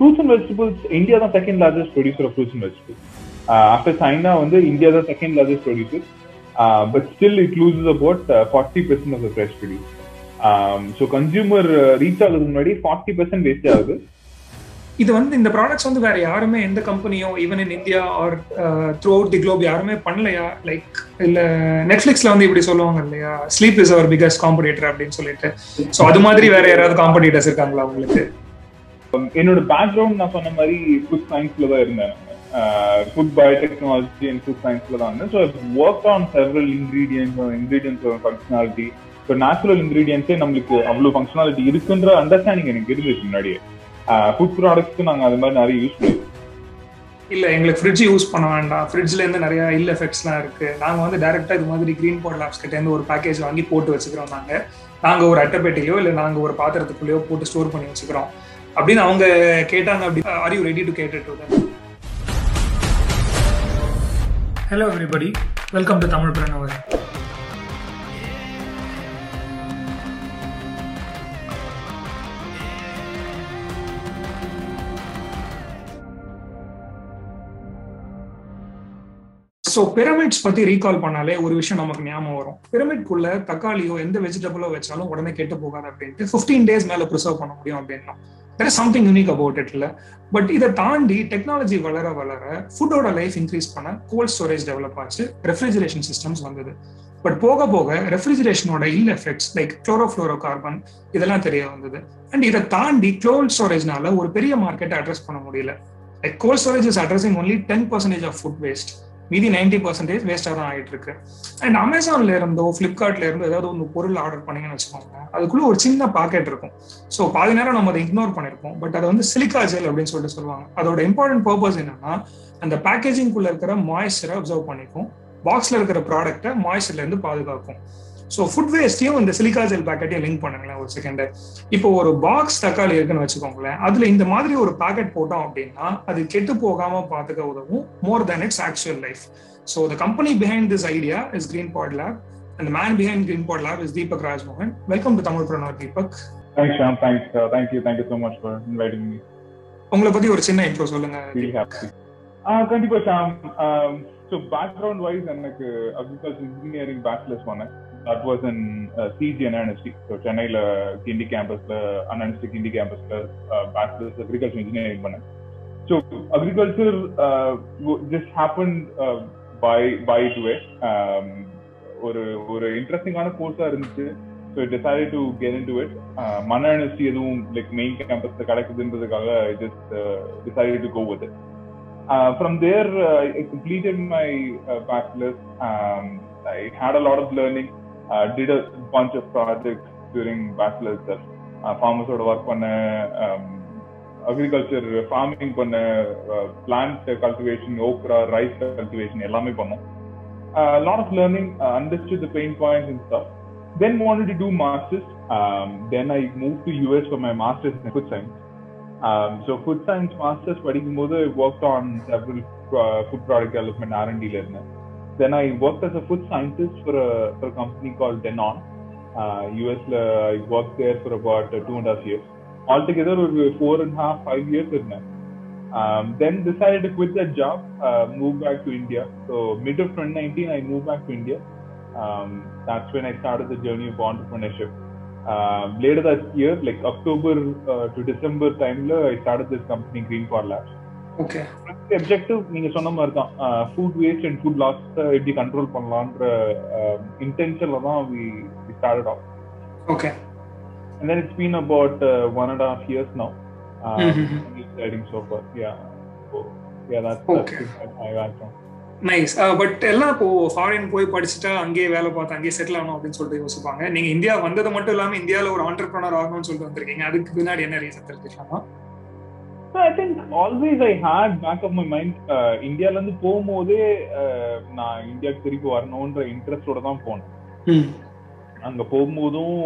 Fruits and vegetables India தான் second largest producer of fruits and vegetables after China வந்து India தான் second largest producer but still it loses about forty percent of the fresh produce so consumer reach ஆகுறதுக்கு முன்னாடி forty percent waste ஆகுது. இது வந்து இந்த products வந்து வேற யாருமே எந்த கம்பெனியோ even in India or throughout the globe யாருமே பண்ணலையா? லைக் இல்ல நெட்ஃபிளிக்ஸ்ல வந்து இப்படி சொல்லுவாங்க இல்லையா? Sleep is our biggest competitor அப்படின்னு சொல்லிட்டு. ஸோ அது மாதிரி வேற யாராவது காம்படிட்டர்ஸ் இருக்காங்களா உங்களுக்கு? Um, என்னோட பேக்ரவுண்ட் நான் சொன்ன மாதிரி ஃபுட் சயின்ஸ்ல தான் இருந்தேன். ஃபுட் பயோடெக்னாலஜி அண்ட் ஃபுட் சயின்ஸ்ல தான் இருந்தேன். So work on several ingredients ingredients functionality so natural இன்கிரீடியன்ஸே நம்மளுக்கு அவ்வளோ ஃபங்க்ஷனாலிட்டி இருக்குன்ற அண்டர்ஸ்டாண்டிங் எனக்கு இருந்துச்சு முன்னாடியே. ஃபுட் ப்ராடக்ட்ஸ்க்கு நாங்கள் அது மாதிரி நிறைய யூஸ் பண்ணுவோம் இல்ல எங்களுக்கு ஃப்ரிட்ஜ் யூஸ் பண்ண வேண்டாம். ஃப்ரிட்ஜ்ல இருந்து நிறைய இல் எஃபெக்ட்ஸ்லாம் இருக்கு. நாங்க வந்து டைரக்டா இது மாதிரி கிரீன் போர்ட் லேப்ஸ் கிட்ட இருந்து ஒரு பேக்கேஜ் வாங்கி போட்டு வச்சுக்கிறோம் நாங்க. நாங்க ஒரு அட்டைப்பேட்டையோ இல்ல நாங்க ஒரு பாத்திரத்துக்குள்ளேயோ போட்டு ஸ்டோர் பண்ணி வச்சுக்கிறோம். அப்படின்னு அவங்க கேட்டாங்க அப்படி. Are you ready to cater to hello everybody welcome to Tamil Pranavar so pyramids பத்தி ரீகால் பண்ணாலே ஒரு விஷயம் நமக்கு ஞாபகம் வரும். பிரமிட்குள்ள தக்காளியோ எந்த வெஜிடபிளோ வச்சாலும் உடனே கெட்டு போகாது அப்படின்ட்டு ஃபிஃப்டீன் டேஸ் மேல ப்ரிசர்வ் பண்ண முடியும் அப்படின்னா. தெர் சம்திங் யூனிக் அபவுட் இட்ல பட் இதை தாண்டி டெக்னாலஜி வளர வளர ஃபுட்டோட லைஃப் இன்க்ரீஸ் பண்ண கோல்ட் ஸ்டோரேஜ் டெவலப் ஆச்சு ரெஃப்ரிஜரேஷன் சிஸ்டம்ஸ் வந்தது. பட் போக போக ரெஃப்ரிஜரேஷனோட ill effects like chlorofluorocarbon இதெல்லாம் தெரிய வந்தது. அண்ட் இதை தாண்டி கோல்ட் ஸ்டோரேஜ்னால ஒரு பெரிய மார்க்கெட்டை அட்ரஸ் பண்ண முடியல. Like cold storage is addressing only ten percentage of food waste மீதி நைன்டி பர்சன்டேஜ் வேஸ்டாக தான் ஆகிட்டு இருக்கு அண்ட் அமேசான்ல இருந்தோ ஃபிளிப்கார்ட்ல இருந்தோ ஏதாவது ஒரு பொருள் ஆர்டர் பண்ணீங்கன்னு வச்சுக்கோங்க அதுக்குள்ள ஒரு சின்ன பாக்கெட் இருக்கும். ஸோ பாதி நேரம் நம்ம அதை இக்னோர் பண்ணிருப்போம். பட் அதை வந்து சிலிக்கா ஜெல் அப்படின்னு சொல்லிட்டு சொல்லுவாங்க. அதோட இம்பார்ட்டன்ட் பர்பஸ் என்னன்னா அந்த பேக்கேஜிங்குள்ள இருக்கிற மாய்ஸ்சரை அப்சர்வ் பண்ணிக்கும். பாக்ஸ்ல இருக்கிற ப்ராடக்ட்டை மாய்ஸ்சர்ல இருந்து பாதுகாக்கும். ஸோ ஃபுட் வேஸ்டையும் இந்த சிலிக்கா ஜெல் பேக்கெட்டையும் லிங்க் பண்ணுங்களேன் ஒரு செகண்ட் இப்போ ஒரு பாக்ஸ் தக்காளி இருக்குன்னு வச்சுக்கோங்களேன். அதுல இந்த மாதிரி ஒரு பாக்கெட் போட்டோம் அப்படின்னா அது கெட்டு போகாம பாத்துக்க உதவும் more than it's actual life so the company behind this idea is Green Pod Labs and man behind Green Pod Labs is Deepak Rajmohan welcome to Tamil Pranavar Deepak thanks Sham thanks thank you thank you so much for inviting me உங்களை பத்தி ஒரு சின்ன intro சொல்லுங்க கண்டிப்பா Sham so background wise எனக்கு agriculture engineering bachelors பண்ணேன் that was in CG அன்என்எஸ்டி so சென்னையில் கிண்டி கேம்பஸ்ல அன்என்எஸ்டி கிண்டி கேம்பஸ்ல பேச்சுலர்ஸ் அக்ரிகல்ச்சர் இன்ஜினியரிங் பண்ணேன். So agriculture just happen by by the way ஒரு ஒரு இன்ட்ரெஸ்டிங்கான கோர்ஸா இருந்துச்சு. So decide to get into it மன யூனிவர்சிட்டி எதுவும் லைக் மெயின் கேம்பஸ்ல கிடைக்குதுன்றதுக்காக just decide to go with it from there I completed my bachelors I had a lot of learning, uh, did a bunch of projects during bachelor's itself. Uh, farmers would work on um, agriculture, farming பண்ண plant cultivation, okra, rice cultivation எல்லாமே பண்ணோம் a lot of learning, uh, understood the pain points and stuff. Then wanted to do masters. Um, then I moved to US for my masters in food science. Um, so food science masters படிக்கும் போது I worked on several uh, food product development R&D ல இருந்தேன் then I worked as a food scientist for a, for a company called Denon. Uh, US, uh, I worked there for about uh, two and a half years. Altogether, it was four and a half, five years with them. Um, then decided to quit that job, uh, move back to India. So mid of 2019, I moved back to India. Um, that's when I started the journey of entrepreneurship. Uh, later that year, like October uh, to December time, I started this company, Green Core Labs. Okay objective நீங்க சொன்ன மாதிரி தான் food waste and food loss எப்படி கண்ட்ரோல் பண்ணலான்ற இன்டென்ஷன்ல தான் we started off okay and then it's been about one and a half years now. um, Mhm. exciting so far yeah. So, yeah that's, Okay. that's my background. Nice but எல்லாம் இப்போ foreign போய் படிச்சுட்டா அங்கேயே வேலை பார்த்து அங்கேயே settle ஆகணும் அப்படின்னு சொல்லிட்டு யோசிப்பாங்க. நீங்க இந்தியா வந்தது மட்டும் இல்லாம இந்தியாவில் ஒரு ஆண்டர்பிரனர் ஆகணும்னு சொல்லிட்டு வந்திருக்கீங்க. அதுக்கு பின்னாடி என்ன ரீசன் தெரிஞ்சுக்கலாமா? Always I had back of my mind uh, இந்தியால இருந்து போகும்போதே uh, நான் இந்தியாவுக்கு திருப்பி வரணும்ன்ற இன்ட்ரெஸ்டோட தான் போனேன். அங்க போகும்போதும்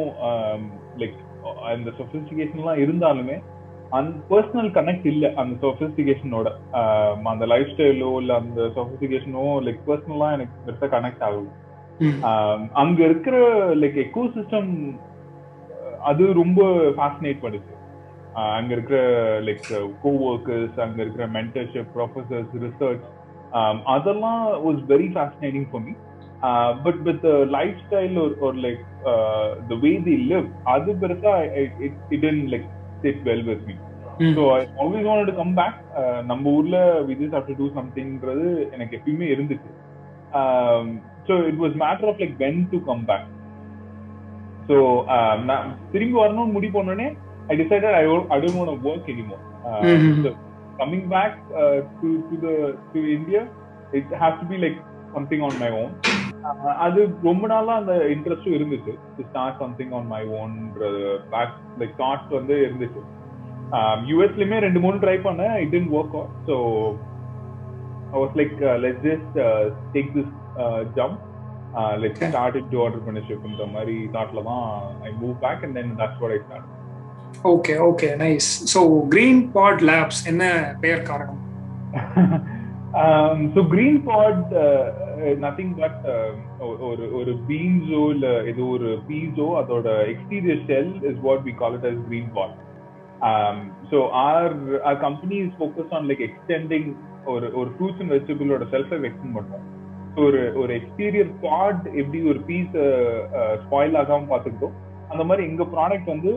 லைக் அந்த சொபிஸ்டிகேஷன்லாம் இருந்தாலுமே அந்த பர்சனல் கனெக்ட் இல்ல அந்த சொபிஸ்டிகேஷனோட அந்த லைஃப் ஸ்டைலோ இல்ல அந்த சொபிஸ்டிகேஷனோ லைக் பர்சனலா எனக்கு பெருசா கனெக்ட் ஆகுது ஆஹ் அங்க இருக்கிற லைக் எக்கோ சிஸ்டம் அது ரொம்ப ஃபேசினேட் பண்ணுச்சு அங்க இருக்கிற லைக் கோ ஒர்க்கர்ஸ் அங்க இருக்கிற மென்டர்ஷிப் ப்ரொஃபசர்ஸ் ரிசர்ச் அதெல்லாம் was very fascinating for me but with lifestyle ஒரு like the way the live அது பெருசா it in like sit well with me so I always want to come back நம்ம ஊர்ல we just have to do சம்திங்ன்றது எனக்கு எப்பயுமே இருந்துச்சு. So it was matter of like when to come back so நான் திரும்பி வரணும்னு முடிவு பண்ணோடனே I decided I I don't want work anymore coming back to to the to India it has to be like something on my own அது ரொம்ப நாளா அந்த இன்ட்ரெஸ்டும் இருந்துச்சு. To start something on my ஓன்ற back like thoughts வந்து இருந்துச்சு. யூஎஸ்லயுமே ரெண்டு மூணு ட்ரை பண்ணேன். It didn't work out so I was like let's just take this jump let's start it to ஆண்டர்பிரினர்ஷிப்ன்ற மாதிரி தாட்ல தான் I move back and then that's what I start okay okay nice so Green Pod Labs என்ன பெயர் காரணம்? So Green Pod nothing but ஒரு ஒரு பீன்ஸோ இல்ல ஏதோ ஒரு பீஸோ அதோட exterior shell is what we call it as Green Pod so our our company is focus on like extending ஒரு ஒரு ஃப்ரூட்ஸ் அண்ட் வெஜிடபிளோட செல்ஃப் எக்ஸ்டெண்ட் பண்ணுவோம் ஸோ ஒரு ஒரு எக்ஸ்டீரியர் பாட் எப்படி ஒரு பீஸ் ஸ்பாயில் ஆகாம பார்த்துக்கிட்டோம் அந்த மாதிரி எங்க ப்ராடக்ட் வந்து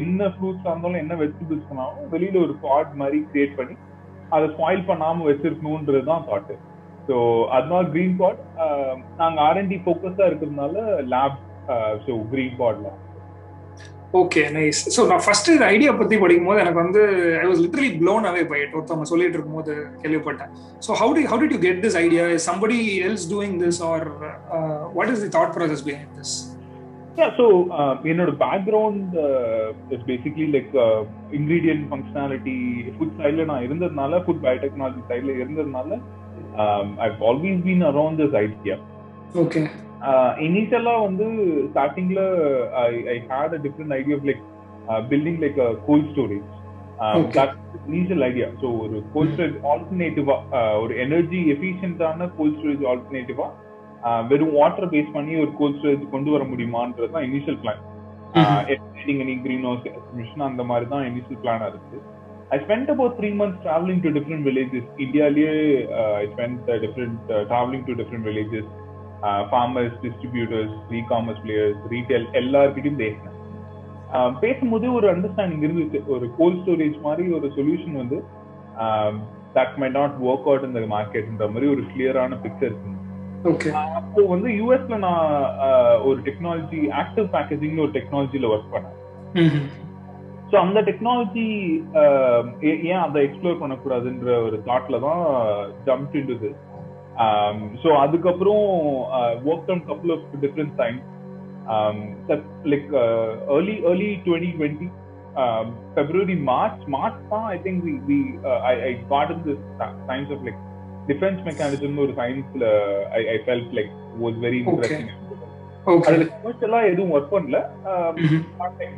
என்ன ஃப்ரூட்ஸா இருந்தாலும் என்ன வெஜிடபிள்ஸ் பண்ணாலும் வெளியில ஒரு பாட் மாதிரி கிரியேட் பண்ணி அதை ஸ்பாயில் பண்ணாம வச்சிருக்கணும்ன்றது தான் தாட்டு ஸோ அதனால கிரீன் பாட் நாங்க ஆர்என்டி ஃபோக்கஸா இருக்கிறதுனால லேப் ஸோ கிரீன் பாட்ல ஓகே நைஸ் ஸோ நான் ஃபர்ஸ்ட் இந்த ஐடியா பத்தி படிக்கும் போது எனக்கு வந்து I was literally blown away by ஒருத்தவங்க சொல்லிட்டு இருக்கும்போது கேள்விப்பட்டேன். So how d how did you get this idea somebody else doing this or what is the thought process behind this Yeah, so uh, என்னோட background is basically like ingredient functionality food சைட்ல நான் இருந்ததுனால food biotechnology சைட்ல இருந்ததுனால I always been around this idea okay இனிஷியலா வந்து ஸ்டார்டிங்ல I I had a different idea of like building like cold storage initial idea so ஒரு cold storage ஆல்டர்னேட்டிவா ஒரு எனர்ஜி எஃபிஷியன்டான கோல்ட் ஸ்டோரேஜ் ஆல்டர்னேட்டிவா வெறும் வாட்டர் பேஸ் பண்ணி ஒரு கோல்ட் ஸ்டோரேஜ் கொண்டு வர முடியுமான்றது தான் initial plan any greenhouse mission அந்த மாதிரி தான் இனிஷியல் பிளானா இருக்கு. I spend about three months travelling to different villages இந்தியாலேயே I spend different travelling to different villages farmers distributors e commerce players retail எல்லாருக்கிட்டையும் பேசினேன். பேசும்போது ஒரு அண்டர்ஸ்டாண்டிங் இருந்துச்சு. ஒரு கோல்ட் ஸ்டோரேஜ் மாதிரி ஒரு சொல்யூஷன் வந்து that may not work out இந்த மார்க்கெட்ன்ற மாதிரி ஒரு கிளியரான பிக்சர் இருக்கு அப்போ வந்து யூஎஸ்ல நான் ஒரு டெக்னாலஜி ஆக்டிவ் பேக்கேஜிங் ஒரு டெக்னாலஜில ஒர்க் பண்ணேன். ஸோ அந்த டெக்னாலஜி ஏன் அதை எக்ஸ்ப்ளோர் பண்ணக்கூடாதுன்ற ஒரு தாட்ல தான் ஜம்ப் இன் டு ஸோ அதுக்கப்புறம் work on couple of different time like early early twenty twenty February March March தான் I think we I got in this times of like defence mechanism ஒரு சயின்ஸ்ல I I felt like was very interesting அதுல கமர்ஷியலா எதுவும் work பண்ணல.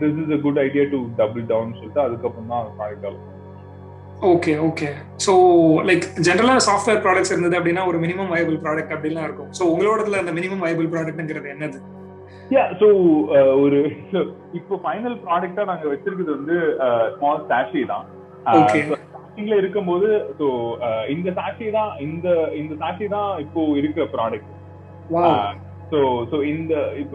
This is a good idea to double down சொல்லிட்டு அதுக்கப்புறம் தான் product develop okay okay so like ஜென்ரலா சாஃப்ட்வேர் ப்ராடக்ட்ஸ் இருந்தது அப்படின்னா ஒரு மினிமம் வயபிள் ப்ராடக்ட் அப்படிலாம் இருக்கும். ஸோ உங்களோடதுல அந்த மினிமம் வயபிள் ப்ராடக்ட்ங்கிறது என்னது? யா ஸோ ஒரு இப்போ ஃபைனல் ப்ராடக்டா நாங்க வச்சிருக்கிறது வந்து ஸ்மால் சாஷி தான். ஸ்டார்டிங்ல இருக்கும்போது ஸோ இந்த சாட்சி தான் இந்த இந்த சாட்சி தான் இப்போ இருக்கிற ப்ராடக்ட் ஸோ ஸோ இந்த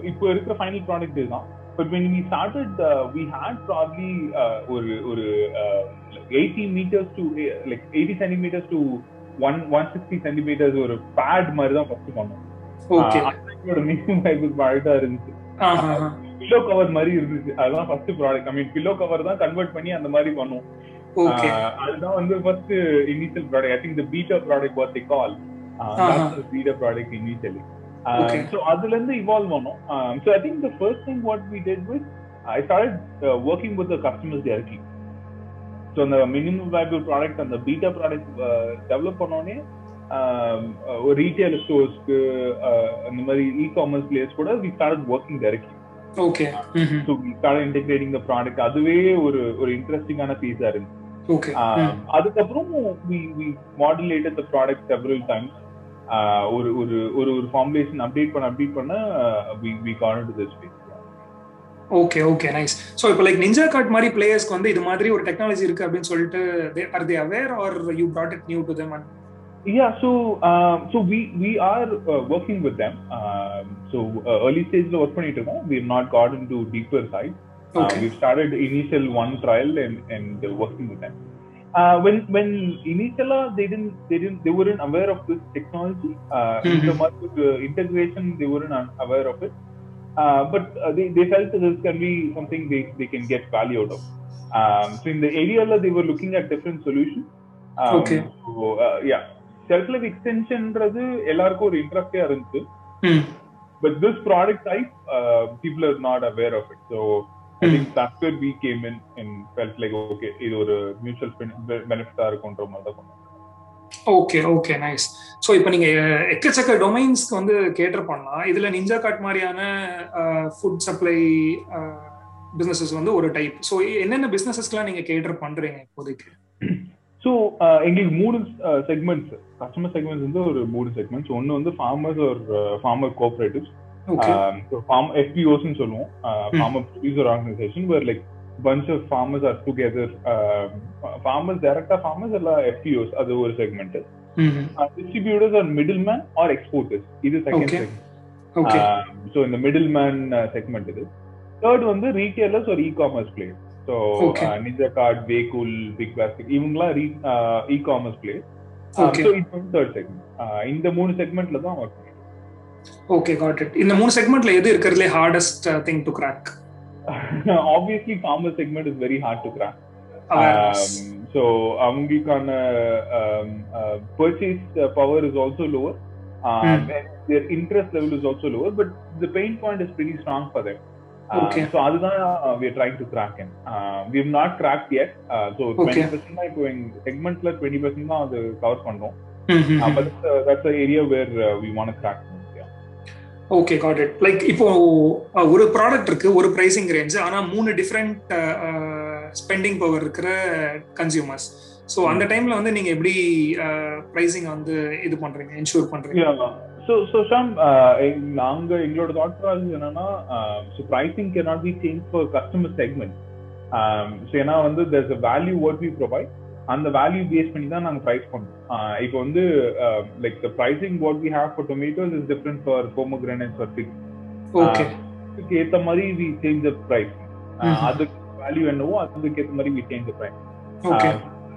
இப்போ இருக்கிற ஃபைனல் ப்ராடக்ட் இதுதான். But when we started we had probably ஒரு ஒரு eighty metres to like eighty centimetres to one one sixty centimetres ஒரு பேட் மாதிரி தான் ஃபர்ஸ்ட் பண்ணோம். ப்ராடக்டா இருந்துச்சு. பில்லோ கவர் மாதிரி இருந்துச்சு. அதுதான் first product I mean pillow cover தான் கன்வெர்ட் பண்ணி அந்த மாதிரி பண்ணுவோம் அதுதான் வந்து first initial product I think the beta product what the call beta product initially so அதுல இருந்து இவால்வ் ஆனோம் so I think the first thing what we did with I start working with customers directly so அந்த minimum value product அந்த beta product develop பண்ணோடனே ஒரு retail ஸ்டோர்ஸ்க்கு அந்த மாதிரி இ காமர்ஸ் பிளேயர்ஸ் கூட we start working directly okay so we start integrating the product அதுவே ஒரு ஒரு இன்ட்ரெஸ்டிங்கான பீஸா இருந்துச்சு. ஓகே அதுக்கப்புறம் we we modulated the product several times ஒரு ஒரு ஒரு ஒரு ஃபார்முலேஷன் அப்டேட் பண்ண அப்டேட் பண்ண we we gone to this space okay okay nice so இப்போ லைக் நிஞ்சா கார்ட் மாதிரி பிளேயர்ஸ்க்கு வந்து இது மாதிரி ஒரு டெக்னாலஜி இருக்கு அப்படின்னு சொல்லிட்டு are they aware are you brought it new to them and Yeah, so um, so we we are uh, working with them. Um, so uh, early stage of work பண்ணிட்டு இருக்கோம். We have not got into deeper side. Uh, Okay. we've started initial one trial and and uh, working with them. Uh, when when initially they didn't they didn't they weren't aware of this technology. Uh, Mhm. இந்த மாதிரி ஒரு integration they weren't un- aware of it. Uh, but uh, they they felt that this can be something they they can get value out of. Um, so in the area they were looking at different solutions. Um, Okay. So uh, yeah. Shelf life எக்ஸ்டென்ஷன்ன்றது எல்லாருக்கும் ஒரு இன்ட்ரெஸ்டே இருந்துச்சு ம் but this product type people are not aware of it so I. Think that's we came in in felt like okay இது ஒரு mutual பெனிஃபிட்டா இருக்குன்ற மாதிரி தான் பண்ணோம் ஓகே ஓகே நைஸ் ஸோ இப்போ நீங்க எக்கச்சக்க டொமைன்ஸ்க்கு வந்து கேட்டர் பண்ணலாம் இதுல நிஞ்சா கார்ட் மாதிரியான ஃபுட் சப்ளை பிசினஸஸ் வந்து ஒரு டைப் ஸோ என்னென்ன பிசினஸஸ்க்குலாம் நீங்க கேட்டர் பண்றீங்க இப்போதைக்கு? ஸோ எங்களுக்கு மூணு செக்மெண்ட்ஸ் கஸ்டமர் செக்மெண்ட்ஸ் வந்து ஒரு மூணு செக்மெண்ட்ஸ் ஒன்று வந்து ஃபார்மர்ஸ் ஒரு ஃபார்மர் கோஆபரேட்டிவ்ஸ் ஃபார்ம் எஃபிஓஸ்னு சொல்லுவோம். Farmer producer organisation where like bunch of farmers are together. Uh, farmers direct farmers எல்லாம் FPOs அது ஒரு segment distributors or middleman or exporters இது செகண்ட். செக்மெண்ட் ஸோ இந்த மிடில் மேன் செக்மெண்ட் இது. Third வந்து retailers ஒரு e commerce player so. Ninjacart WayCool BigBasket இவங்கலாம் e commerce player Okay. So இது வந்து தேர்ட் செக்மெண்ட் இந்த மூணு செக்மெண்ட்ல தான் ஒர்க் ஓகே காட் இட் இந்த மூணு செக்மெண்ட்ல எது இருக்கிறதுலே hardest thing to crack obviously commerce segment is very hard to crack so அவங்களுக்கான purchase power is also lower Hmm. their interest level is also lower but the pain point is pretty strong for them Uh, Okay. so அதுதான் uh, we are trying to crack in uh, we have not cracked yet uh, so Okay. 20% தான் இப்போ எங்க செக்மெண்ட்ல 20% தான் அது cover பண்றோம் uh, but that's, uh, that's the area okay got it like இப்போ ஒரு product இருக்கு ஒரு பிரைசிங் ரேஞ்ச் ஆனா மூணு டிஃப்ரெண்ட் ஸ்பெண்டிங் பவர் இருக்கிற கன்சியூமர்ஸ் ஸோ அந்த டைம்ல வந்து நீங்க எப்படி பிரைசிங் வந்து இது பண்றீங்க இன்ஷூர் பண்றீங்க? நாங்க எங்களோட தாட் ப்ராசஸ் என்னன்னா so pricing can not be change for customer segment so ஏன்னா வந்து there's a value what we provide அந்த வேல்யூ பேஸ் பண்ணி தான் நாங்க ப்ரைஸ் பண்றோம் Uh, இப்போ வந்து like the pricing what we have for tomatoes is different for pomegranates for pick okay அதுக்கு ஏத்த மாதிரி we change the price Mhm. அதுக்கு வேல்யூ என்னவோ அதுக்கு ஏத்த மாதிரி we change the price okay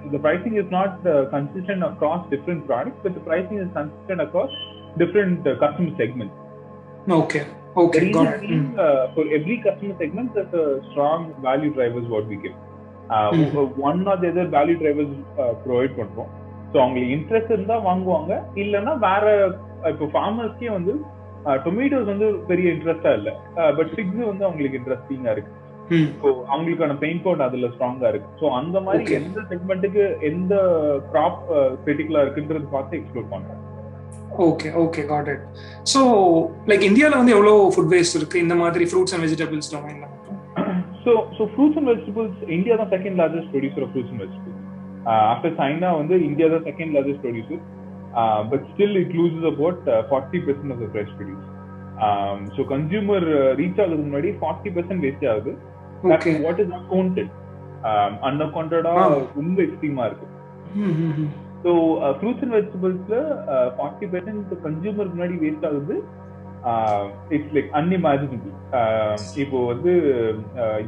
the pricing is not uh, consistent across different products, but the pricing is consistent across different uh, customer segments. Okay okay uh, for every customer segment, there's a strong value drivers what we give. The other value drivers uh, provide பண்றோம். So அவங்களுக்கு interest இருந்தா வாங்குவாங்க. இல்லைன்னா வேற இப்போ ஃபார்மர்ஸ்க்கே வந்து tomatoes வந்து பெரிய இன்ட்ரெஸ்டா இல்லை. பட் பிக்ஸ் வந்து அவங்களுக்கு இன்ட்ரெஸ்டிங்கா இருக்கு. ஸோ அவங்களுக்கான பெயின் பாயிண்ட் அதுல ஸ்ட்ராங்கா இருக்கு. ஸோ அந்த மாதிரி. எந்த செக்மெண்ட்டுக்கு எந்த கிராப் கிரிட்டிக்கலா இருக்குன்றது பார்த்து எக்ஸ்ப்ளோர் பண்றோம். Okay okay got it so like இந்தியாவில் வந்து எவ்வளோ ஃபுட் வேஸ்ட் இருக்கு? இந்த மாதிரி fruits and vegetables டொமைன்ல so so fruits and vegetables India தான் second largest producer of fruits and vegetables after China வந்து இந்தியா தான் second largest producer but still it loses about forty percent of the fresh produce so consumer reach ஆகுறதுக்கு முன்னாடி forty percent waste ஆகுது. What is not counted அன்அக்கௌண்டடா Ah. ரொம்ப எக்ஸ்ட்ரீமா இருக்கு. So fruits and வெஜிடபிள்ஸ்ல ஃபார்ட்டி பர்சன்ட் கன்சியூமர் முன்னாடி waste ஆகுது. இட்ஸ் லைக் அன்இமேஜினபிள் இப்போ வந்து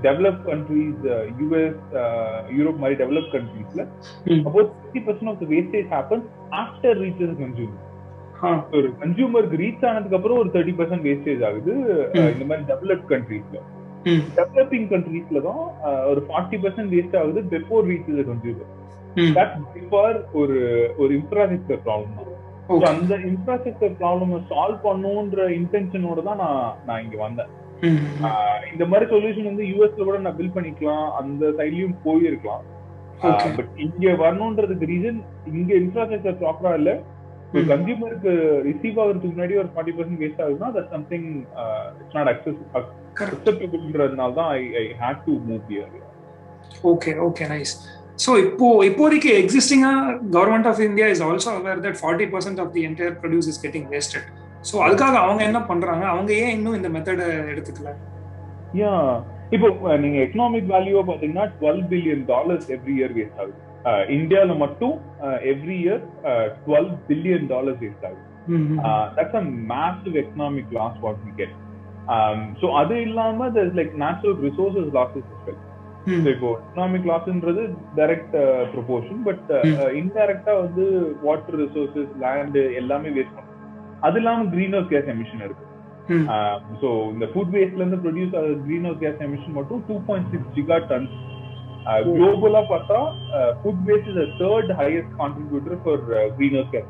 டெவலப் கண்ட்ரீஸ் யூஎஸ் யூரோப் மாதிரி develop கண்ட்ரீஸ்ல about sixty percent of the wastage happen after reaches consumer ஒரு கன்சியூமருக்கு ரீச் ஆனதுக்கு அப்புறம் ஒரு தேர்ட்டி பர்சன்ட் வேஸ்டேஜ் ஆகுது. இந்த மாதிரி டெவலப் கண்ட்ரீஸ்ல டெவலப்பிங் கண்ட்ரீஸ்ல தான் ஒரு ஃபார்ட்டி பர்சன்ட் வேஸ்ட் ஆகுது பிஃபோர் ரீச்சஸ் கன்சியூமர் ம். தட் பிஃபார் ஒரு ஒரு இன்ஃப்ராஸ்ட்ரக்சர் ப்ராப்ளம் தான் அந்த இன்ஃப்ராஸ்ட்ரக்சர் ப்ராப்ளம் சால்வ் பண்ணுன்ற இன்டென்ஷனோட தான் நான் நான் இங்க வந்தேன். இந்த மாதிரி சொல்யூஷன் வந்து யூஎஸ்ல கூட நான் பில் பண்ணிக்கலாம். அந்த சைட்லயும் போயிருக்கலாம். பட் இங்க வரணுன்றதுக்கு ரீசன் இங்க இன்ஃப்ராஸ்ட்ரக்சர் ப்ராப்பரா இல்ல. கன்சியூமருக்கு ரிசீவ் ஆகிறதுக்கு முன்னாடி ஒரு ஃபார்ட்டி பர்சன்ட் வேஸ்ட் ஆகுதுன்னா that something it's not access அக்செப்டபிள்ன்றதுனால தான் I I had to move here okay okay nice so இப்போ இப்போதைக்கு எக்ஸிஸ்டிங்கா government of India is also aware that forty percent of the entire produce is getting wasted so அதுக்காக அவங்க என்ன பண்றாங்க? அவங்க ஏன் இன்னும் இந்த மெத்தடை எடுத்துக்கல? யா இப்போ அஹ், நீங்க எக்கனாமிக் வேல்யூவை பாத்தீங்கன்னா twelve billion dollars every year waste ஆகுது. அஹ், இந்தியால மட்டும் every year twelve billion dollars waste ஆகுது. That's a massive economic loss what we get so அது இல்லாம there's like natural resources losses So, இப்போ எக்கனாமிக் லாஸ்ன்றது டைரக்ட் ப்ரொபோர்ஷன் பட் இன்டைரக்டா வந்து வாட்டர் ரிசோர்சஸ் லேண்ட் எல்லாமே வேஸ்ட் பண்ணும் அது இல்லாம கிரீன் ஹவுஸ் கேஸ் எமிஷன் இருக்கு ஸோ இந்த ஃபுட் வேஸ்ட்ல இருந்து ப்ரொடியூஸ் ஆகிற கிரீன் ஹவுஸ் கேஸ் எமிஷன் மட்டும் two point six Zika tons குளோபலா பார்த்தா food waste is third highest contributor for greenhouse gas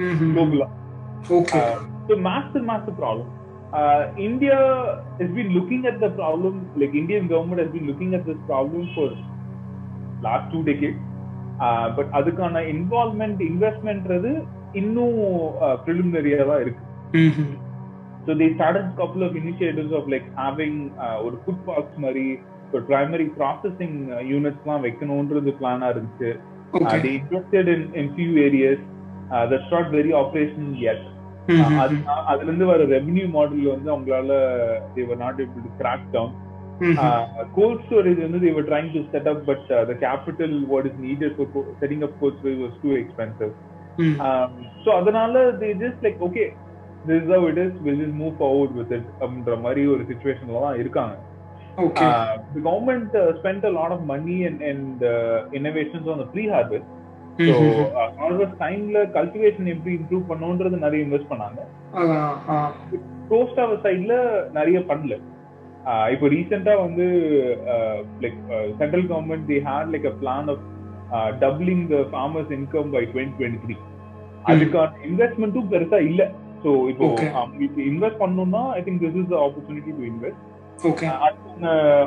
emission குளோபலா okay massive massive problem. Uh, india has been looking at the problem like indian government has been looking at this problem for last two decades uh, but அதுக்கான involvement இன்வெஸ்ட்மெண்ட்றது இன்னும் ப்ரிலிமினரியா தான் இருக்கு so they started a couple of initiatives of like having uh, ஒரு food parks மாதிரி ஒரு primary processing யூனிட்ஸ்லாம் வைக்கணும்ன்றது பிளானா இருந்துச்சு uh, okay they invested in in few areas uh, that's not அதுல இருந்து வர ரெவென்யூ மாடல் வந்து அவங்களால were not able to crack down cold storage வந்து set up but uh, the capital what is needed for co- setting up cold storage was too expensive um, so அதனால just like okay this is how it is we'll just move forward with it அப்படின்ற மாதிரி ஒரு சுச்சுவேஷன்ல தான் இருக்காங்க okay uh, the government uh, spent a lot of money and, and so harvest டைம்ல cultivation எப்படி improve பண்ணணுன்றது நிறைய இன்வெஸ்ட் பண்ணாங்க. போஸ்ட் ஹார்வெஸ்ட் சைட்ல நிறைய பண்ணல. இப்போ ரீசெண்டா வந்து like central government the had like a plan of doubling the farmers income by twenty twenty three அதுக்கான இன்வெஸ்ட்மெண்ட்டும் பெருசா இல்ல. ஸோ இப்போ. அவங்களுக்கு இன்வெஸ்ட் பண்ணணும்னா I think this is the opportunity to invest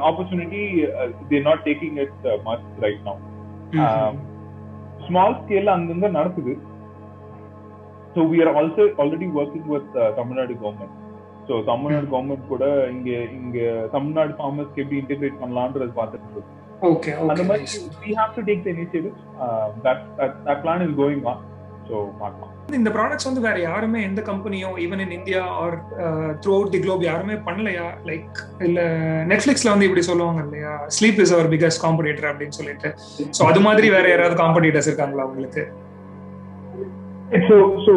opportunity they're not taking it much right now small ஸ்கேல்ல அங்கங்க நடக்குது. So we are also already working with Tamil Nadu government so Tamil Nadu government கூட இங்க இங்க தமிழ்நாடு ஃபார்மர்ஸ்க்கு எப்படி integrate பண்ணலான்றது பார்த்துட்டு இருக்கோம். அந்த மாதிரி we have to take the initiative that that plan is going on so பார்க்கலாம். இந்த ப்ராடக்ட்ஸ் வந்து வேற யாருமே எந்த கம்பெனியோ even in India or throughout the globe யாருமே பண்ணலையா? லைக் இல்ல நெட்ஃபிளிக்ஸ்ல வந்து இப்படி சொல்லுவாங்க இல்லையா? Sleep is our biggest competitor அப்படின்னு சொல்லிட்டு. சோ அது மாதிரி வேற யாராவது காம்படிட்டர்ஸ் இருக்காங்களா உங்களுக்கு? ஸோ ஸோ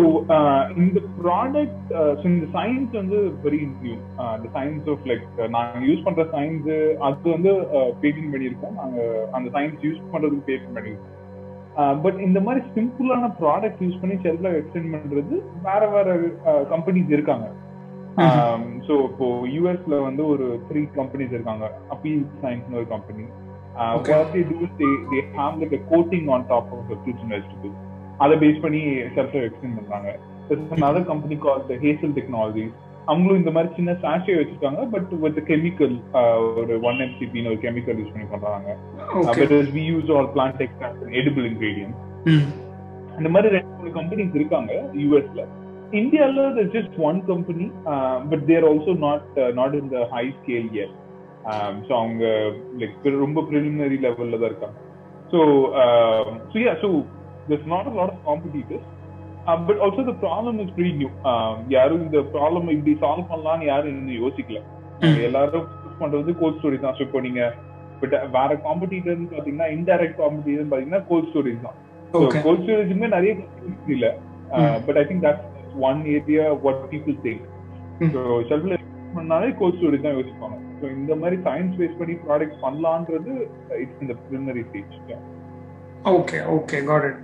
இந்த ப்ராடக்ட் ஸோ இந்த சயின்ஸ் வந்து வெரி நியூ இந்த சயின்ஸ் ஆஃப் லைக் நாங்கள் யூஸ் பண்ற சயின்ஸ் அது வந்து பேட்டிங் பண்ணியிருக்கோம். நாங்கள் அந்த சயின்ஸ் யூஸ் பண்றதுக்கு பேட்டிங் பண்ணியிருக்கோம். பட் இந்த மாதிரி சிம்பிளான ப்ராடக்ட் யூஸ் பண்ணி ஷெல்ஃப்ல எக்ஸ்டெண்ட் பண்றது வேற வேற கம்பெனிஸ் இருக்காங்க. ஸோ இப்போ யூஎஸ்ல வந்து ஒரு த்ரீ கம்பெனிஸ் இருக்காங்க. அப்பீல் சயின்ஸ்னு ஒரு company Okay. what they do is they they have like a coating on top of the fruits and vegetables. அதை பேஸ் பண்ணி ஷெல்ஃப் எக்ஸ்டெண்ட் பண்றாங்க. Other company call Hazel technology அவங்களும் இந்த மாதிரி சின்ன சாஷே வச்சிருக்காங்க பட் வித் கெமிக்கல் ஒரு one எம்சிபின்னு ஒரு கெமிக்கல் யூஸ் பண்ணி பண்றாங்க. We use all plant extract edible ingredient இந்த மாதிரி ரெண்டு மூணு கம்பெனிஸ் இருக்காங்க யூஎஸ்ல இந்தியால just one company but they're also not not in the high scale year so அவங்க லைக் ரொம்ப ப்ரிலிமினரி லெவல்ல தான் இருக்காங்க. So so yeah so there's not a lot of uh, also the problem is pretty new. Um, யாரும் இந்த problem இப்படி solve பண்ணலாம்னு யாரும் இன்னும் யோசிக்கல. எல்லாரும் யூஸ் பண்றது கோல்ட் ஸ்டோரேஜ் தான். ஸோ இப்போ நீங்க பட் வேற காம்படிட்டர்னு பாத்தீங்கன்னா இன்டைரக்ட் காம்படிட்டர் பாத்தீங்கன்னா கோல்ட் ஸ்டோரேஜ் தான். கோல்ட் ஸ்டோரேஜுமே நிறைய இல்ல. But I think that's one area what people think. So ஷெல்ஃப்ல பண்ணாலே கோல்ட் ஸ்டோரேஜ் தான் யோசிப்பாங்க. ஸோ இந்த மாதிரி சயின்ஸ் பேஸ் பண்ணி ப்ராடக்ட் பண்ணலான்றது இட்ஸ் இந்த preliminary stage okay okay got it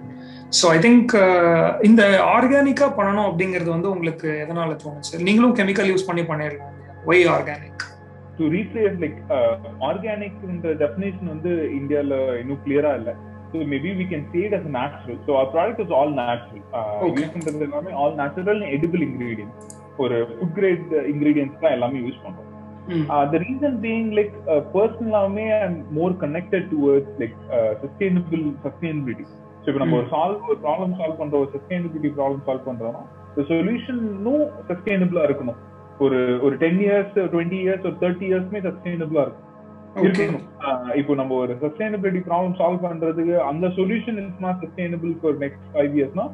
so I think இந்த ஆர்கானிக்கா பண்ணணும் அப்படிங்கிறது வந்து உங்களுக்கு எதனால தோணுச்சு? நீங்களும் கெமிக்கல் யூஸ் பண்ணி பண்ணிடலாம் why organic to replace like ஆர்கானிக்ன்ற definition வந்து இந்தியால இன்னும் கிளியரா இல்ல. So maybe we can said as natural so our product is all natural. Use பண்றது எல்லாமே ஆல் நேச்சுரல் எடிபிள் இன்கிரீடியன்ஸ் ஒரு ஃபுட் கிரேட் இன்கிரீடியன்ஸ் தான் எல்லாமே use the reason being like பர்சனலாமே and more connected towards like sustainable sustainability so இப்போ நம்ம ஒரு solve ஒரு problem solve பண்ற ஒரு சஸ்டைனபிலிட்டி ப்ராப்ளம் சால்வ் பண்றோம்னா இந்த சொல்யூஷனும் சஸ்டைனபிளா இருக்கணும். ஒரு ஒரு டென் இயர்ஸ் டுவெண்ட்டி இயர்ஸ் ஒரு தேர்ட்டி இயர்ஸ்மே சஸ்டைனபிளா இருக்கும். இருக்கணும். இப்போ நம்ம ஒரு சஸ்டைனபிலிட்டி ப்ராப்ளம் சால்வ் பண்றதுக்கு அந்த solution is not sustainable for next five இயர்ஸ்னா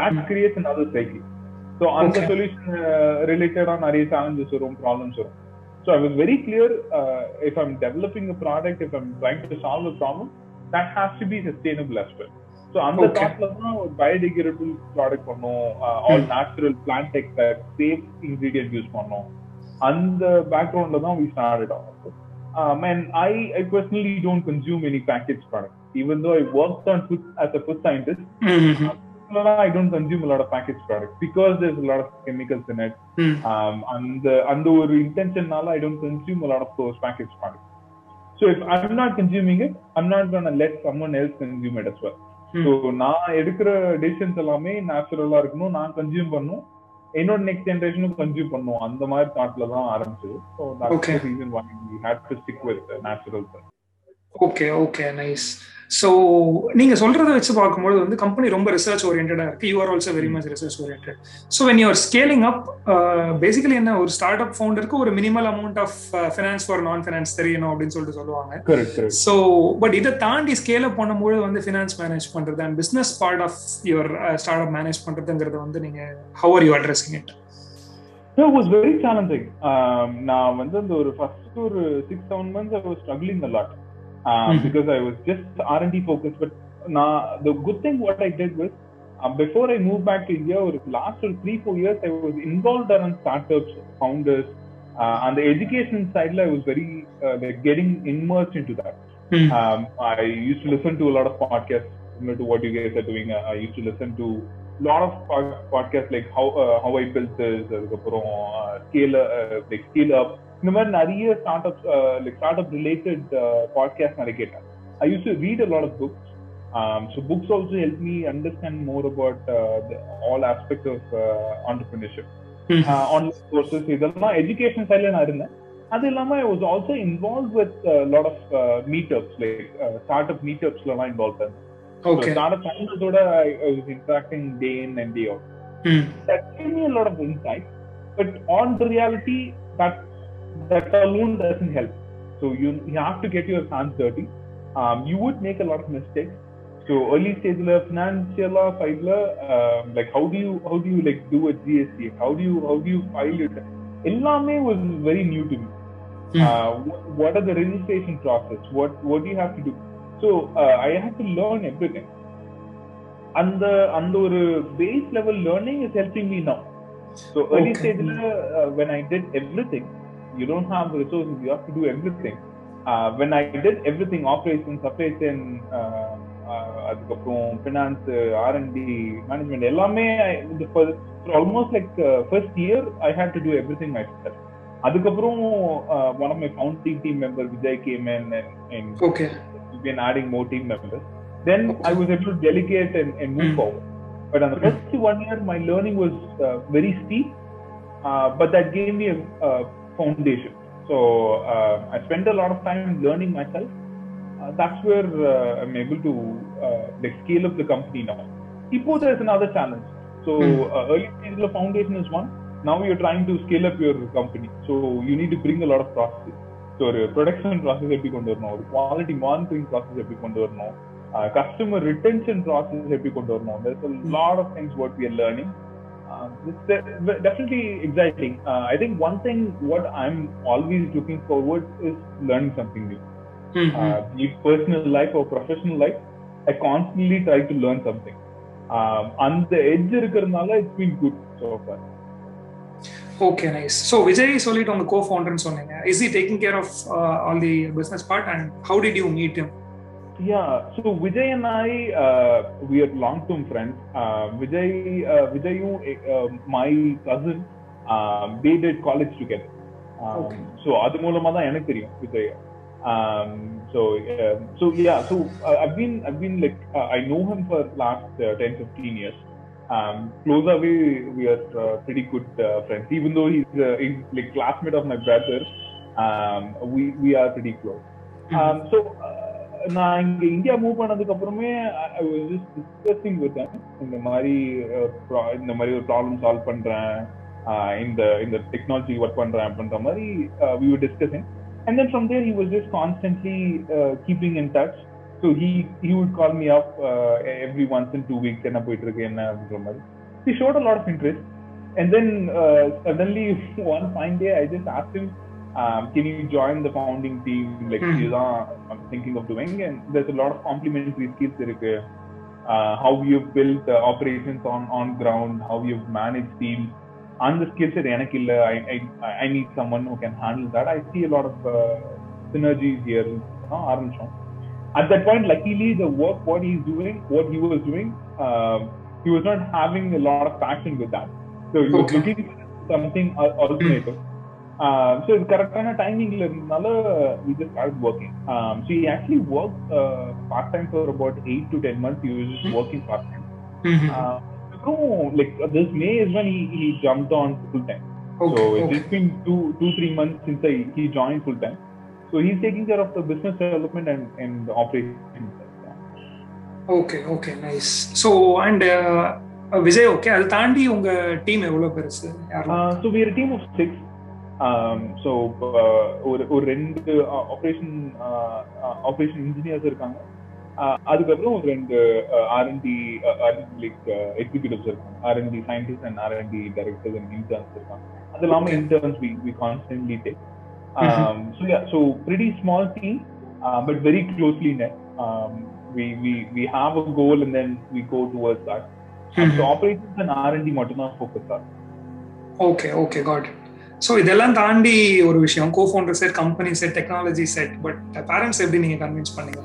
that. Creates another cycle so அந்த. சொல்யூஷன் ரிலேட்டடா நிறைய சேலஞ்சஸ் வரும் ப்ராப்ளம்ஸ் வரும். So I was very clear uh, if I'm developing a product, if I'm trying to solve a problem, that has to be sustainable as well. So அந்த Okay. தாட்ல தான் ஒரு பயோடிகிரேபிள் product பண்ணோம் all natural plant textile safe ingredient use பண்ணோம் அந்த பேக்ரவுண்ட்ல தான் we started ஆகும் and I, I personally don't consume any packaged products. Even though I worked on food as a food scientist, I don't consume a lot of packaged products because there's a lot of chemicals in it. Um, and the and the intention I don't consume a lot of those packaged products. So if I'm not consuming it, I'm not gonna let someone else consume it as well. So நான் எடுக்கிற decisions எல்லாமே நேச்சுரலா இருக்கணும் நான் consume பண்ணும் என்னோட next ஜென்ரேஷனும் consume பண்ணும் அந்த மாதிரி தாட்ல தான் ஆரம்பிச்சது so Okay. Reason one we had to stick with natural okay okay nice so நீங்க சொல்றத வச்சு பார்க்கும்போது வந்து கம்பெனி ரொம்ப ரிசர்ச் ஓரியன்டா இருக்கு you are also very much research orient so when you're scaling up basically என்ன ஒரு ஸ்டார்ட் அப் ஃபவுண்டருக்கு ஒரு minimal amount of finance for non finance தெரியணும் அப்படின்னு சொல்லிட்டு சொல்லுவாங்க. ஸோ பட் இதை தாண்டி ஸ்கேல் அப் பண்ணும்போது வந்து ஃபினான்ஸ் மேனேஜ் பண்றது and business part of your start up manage பண்றதுங்கிறது வந்து நீங்க how are you addressing it it was very challenging. Um, நான் வந்து அந்த ஒரு ஃபர்ஸ்ட் ஒரு six seven months I was struggling a lot Mhm. Because I was just R and D focus but நான் the good thing what I did with before I move back to India ஒரு last ஒரு three four years I was involve around start ups founders அந்த education சைட்ல I was very getting immerse in to that um, I used to listen to a lot of podcasts similar to what you guys are doing. I used to listen to a lot of pod- podcasts like how uh, how I built this, அதுக்கப்புறம் scale like scale up இந்த மாதிரி நிறைய start up like start up related podcast நிறைய கேட்டேன் I use to read a lot of books so books also help me understand more about all aspect of entrepreneurship online courses இதெல்லாம் education சைட்ல நான் இருந்தேன். அது இல்லாம I was also involve with lot of meetups like start up மீட்டப்ஸ்லாம் involve பண்ணேன் okay start up ஃபவுண்டர்ஸோட I was interacting day in and day out that gave me a lot of insight. But on the reality, that that alone doesn't help. So you you have to get your hands dirty. Um, you would make a lot of mistakes. So early stage la financial side la, um, like how do you how do you like do a GST? How do you how do you file it? Illame was very new to me. Uh, what, what are the registration process? What what do you have to do? So uh, I had to learn everything. அந்த அந்த ஒரு base level learning is helping me now so early Okay. ஸ்டேஜ்ல when I did everything You don't have resources you have to do everything when I did everything operation supply chain அதுக்கப்புறம் finance R and D management எல்லாமே almost like first year I had to do everything myself அதுக்கப்புறம் one of my founding team member Vijay came and okay been adding more team members. Then I was able to delegate and, and move Mm. forward. But on the first one year, my learning was uh, very steep, uh, but that gave me a, a foundation. So uh, I spent a lot of time learning myself. Uh, that's where uh, I'm able to uh, like scale up the company now. Ipo there's another challenge. So Mm. uh, early stage of foundation is one. Now you're trying to scale up your company. So you need to bring a lot of processes. So ஒரு production process எப்படி கொண்டு வரணும் ஒரு quality monitoring process எப்படி கொண்டு வரணும் customer retention process எப்படி கொண்டு வரணும் there's a lot of things what we are learning uh, it's de- definitely exciting uh, i think one thing what i'm always looking forward is learning something new uh, be it personal life or professional life i constantly try to learn something um, அந்த edge இருக்கிறதுனால it's been good so far okay nice so Vijay சொல்லிட்டு உங்க கோ ஃபவுண்டர்னு சொன்னீங்க is he taking care of all the business part and how did you meet him Yeah, so Vijay and I, uh, we are long-term friends. Uh, Vijay, uh, Vijay, uh, my cousin, um, they did college together. Um, Okay. So அது மூலமா தான் எனக்கு தெரியும் Vijay. Um, so uh, so yeah, so uh, I've been I've been like uh, I know him for last uh, 10 15 years. Um, closer we we are uh, pretty good uh, friends. Even though he's uh, he's like classmate of my brother, um, we we are pretty close. Um, so uh, நான் இங்க India move பண்ணதுக்கு அப்புறமே ஐ discussing with இந்த மாதிரி இந்த மாதிரி ஒரு problem solve பண்றேன். இந்த இந்த டெக்னாலஜி ஒர்க் பண்றேன் அப்படின்ற மாதிரி we were discussing and then from there he was just constantly keeping in touch so he he would call me up every once in two weeks என்ன போயிட்டு இருக்கு என்ன அப்படின்ற மாதிரி. He showed a lot of interest and then suddenly one fine day I just ask um, can you join the founding team like Mhm. இதுதான் I'm thinking of doing and there's a lot of complementary skills இருக்கு uh, how you've built uh, operations on on ground how you've managed teams அந்த skill set எனக்கு இல்ல I, I I need someone who can handle that I see a lot of uh, synergies here தான் ஆரம்பிச்சோம் at that point luckily the work what he's doing what he was doing um, he was not having a lot of passion with that so he was Okay. looking for something al- alternative Uh, so இது கரெக்டான டைமிங்ல இருந்தனால we just started working um, so he actually worked uh, part time for about 8 to 10 months he was just Hmm. working part time Mhm. uh, so like this May is when he, he jumped on full time so Okay, it's okay. it's been two two three months since I, he joined full time so he's taking care of the business development and and the operations okay okay nice so and Vijay okay அதை தாண்டி உங்க team எவ்வளவு பெருசு யாரெல்லாம் Uh, so we're a team of six. Um, so uh, ஒரு ஒரு ரெண்டு operation operation engineers இருக்காங்க Uh, அதுக்கப்புறம் ஒரு ரெண்டு R and D like executives இருக்காங்க R and D scientist and R and D directors and interns இருக்காங்க அது இல்லாம Okay. Interns we we constantly take Mhm. So yeah so pretty small team uh, but very closely knit um, we we we have a goal and then we go towards that Mhm. so operations and R&D மட்டும்தான் focus ஆகும் okay okay God so இதெல்லாம் தாண்டி ஒரு விஷயம். Cofounder set company set technology set but parents எப்படி நீங்க convince பண்ணீங்க?